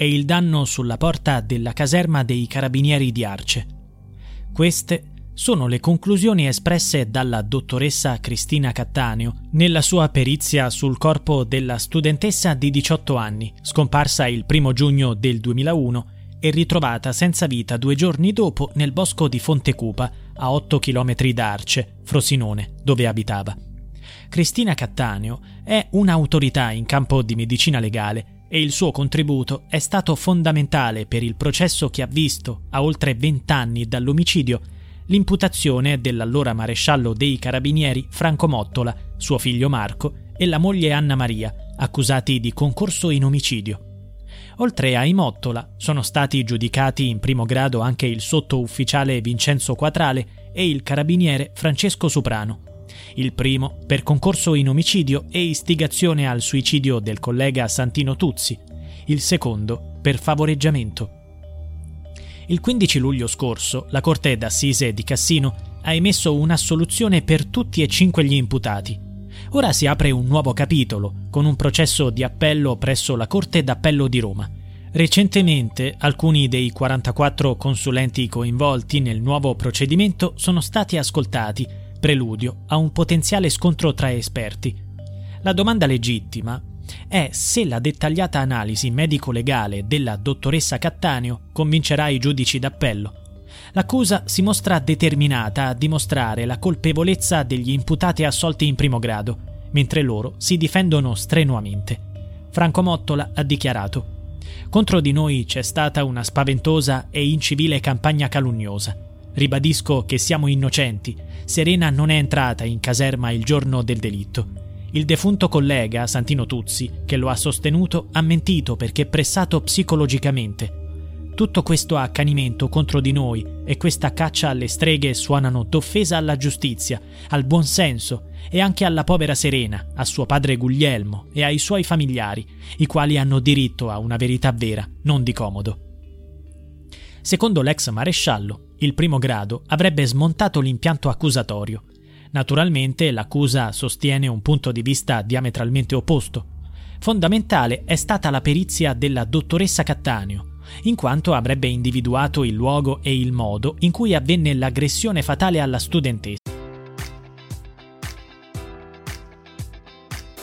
e il danno sulla porta della caserma dei carabinieri di Arce. Queste sono le conclusioni espresse dalla dottoressa Cristina Cattaneo nella sua perizia sul corpo della studentessa di 18 anni, scomparsa il 1 giugno del 2001 e ritrovata senza vita due giorni dopo nel bosco di Fontecupa, a 8 km da Arce, Frosinone, dove abitava. Cristina Cattaneo è un'autorità in campo di medicina legale e il suo contributo è stato fondamentale per il processo che ha visto, a oltre vent'anni dall'omicidio, l'imputazione dell'allora maresciallo dei carabinieri Franco Mottola, suo figlio Marco e la moglie Anna Maria, accusati di concorso in omicidio. Oltre ai Mottola sono stati giudicati in primo grado anche il sottoufficiale Vincenzo Quatrale e il carabiniere Francesco Soprano, il primo per concorso in omicidio e istigazione al suicidio del collega Santino Tuzzi, il secondo per favoreggiamento. Il 15 luglio scorso la Corte d'Assise di Cassino ha emesso un'assoluzione per tutti e cinque gli imputati. Ora si apre un nuovo capitolo, con un processo di appello presso la Corte d'Appello di Roma. Recentemente alcuni dei 44 consulenti coinvolti nel nuovo procedimento sono stati ascoltati preludio a un potenziale scontro tra esperti. La domanda legittima è se la dettagliata analisi medico-legale della dottoressa Cattaneo convincerà i giudici d'appello. L'accusa si mostra determinata a dimostrare la colpevolezza degli imputati assolti in primo grado, mentre loro si difendono strenuamente. Franco Mottola ha dichiarato Contro di noi c'è stata una spaventosa e incivile campagna calunniosa. Ribadisco che siamo innocenti Serena non è entrata in caserma il giorno del delitto. Il defunto collega, Santino Tuzzi, che lo ha sostenuto, ha mentito perché pressato psicologicamente. Tutto questo accanimento contro di noi e questa caccia alle streghe suonano d'offesa alla giustizia, al buon senso e anche alla povera Serena, a suo padre Guglielmo e ai suoi familiari, i quali hanno diritto a una verità vera, non di comodo. Secondo l'ex maresciallo, il primo grado avrebbe smontato l'impianto accusatorio. Naturalmente l'accusa sostiene un punto di vista diametralmente opposto. Fondamentale è stata la perizia della dottoressa Cattaneo, in quanto avrebbe individuato il luogo e il modo in cui avvenne l'aggressione fatale alla studentessa.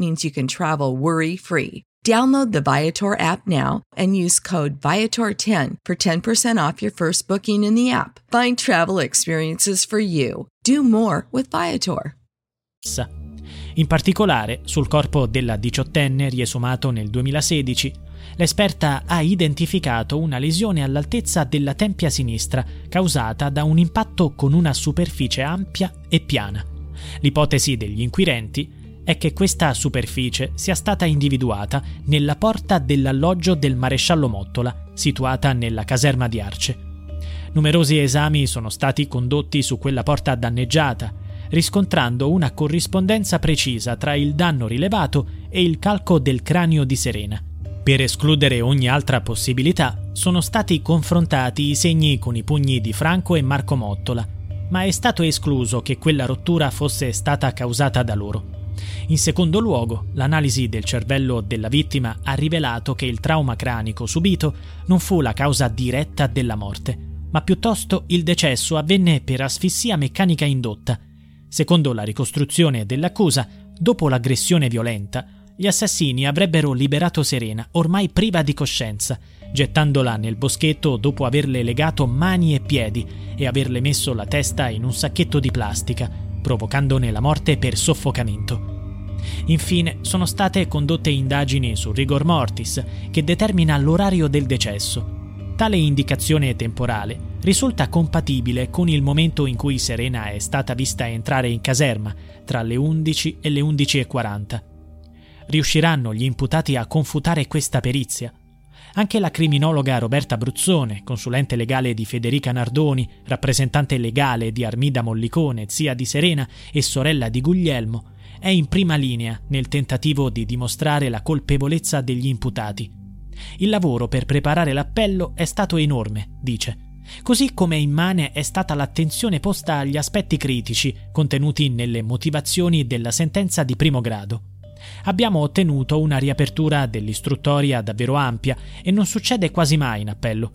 means you can travel worry free. Download the Viator app now and use code Viator10 for 10% off your first booking in the app. Find travel experiences for you. Do more with Viator. In particolare, sul corpo della diciottenne riesumato nel 2016, l'esperta ha identificato una lesione all'altezza della tempia sinistra causata da un impatto con una superficie ampia e piana. L'ipotesi degli inquirenti è che questa superficie sia stata individuata nella porta dell'alloggio del maresciallo Mottola, situata nella caserma di Arce. Numerosi esami sono stati condotti su quella porta danneggiata, riscontrando una corrispondenza precisa tra il danno rilevato e il calco del cranio di Serena. Per escludere ogni altra possibilità, sono stati confrontati i segni con i pugni di Franco e Marco Mottola, ma è stato escluso che quella rottura fosse stata causata da loro. In secondo luogo, l'analisi del cervello della vittima ha rivelato che il trauma cranico subito non fu la causa diretta della morte, ma piuttosto il decesso avvenne per asfissia meccanica indotta. Secondo la ricostruzione dell'accusa, dopo l'aggressione violenta, gli assassini avrebbero liberato Serena, ormai priva di coscienza, gettandola nel boschetto dopo averle legato mani e piedi e averle messo la testa in un sacchetto di plastica, provocandone la morte per soffocamento. Infine sono state condotte indagini sul rigor mortis, che determina l'orario del decesso. Tale indicazione temporale risulta compatibile con il momento in cui Serena è stata vista entrare in caserma, tra le 11 e le 11.40. Riusciranno gli imputati a confutare questa perizia? Anche la criminologa Roberta Bruzzone, consulente legale di Federica Nardoni, rappresentante legale di Armida Mollicone, zia di Serena e sorella di Guglielmo, è in prima linea nel tentativo di dimostrare la colpevolezza degli imputati. Il lavoro per preparare l'appello è stato enorme, dice. Così come immane è stata l'attenzione posta agli aspetti critici contenuti nelle motivazioni della sentenza di primo grado. Abbiamo ottenuto una riapertura dell'istruttoria davvero ampia e non succede quasi mai in appello.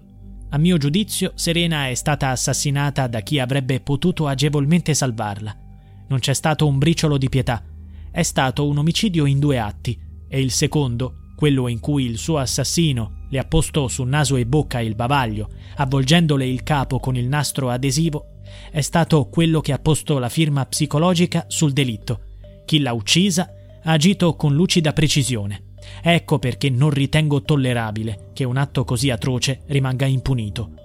A mio giudizio, Serena è stata assassinata da chi avrebbe potuto agevolmente salvarla. Non c'è stato un briciolo di pietà è stato un omicidio in due atti e il secondo, quello in cui il suo assassino le ha posto su naso e bocca il bavaglio, avvolgendole il capo con il nastro adesivo, è stato quello che ha posto la firma psicologica sul delitto. Chi l'ha uccisa ha agito con lucida precisione. Ecco perché non ritengo tollerabile che un atto così atroce rimanga impunito.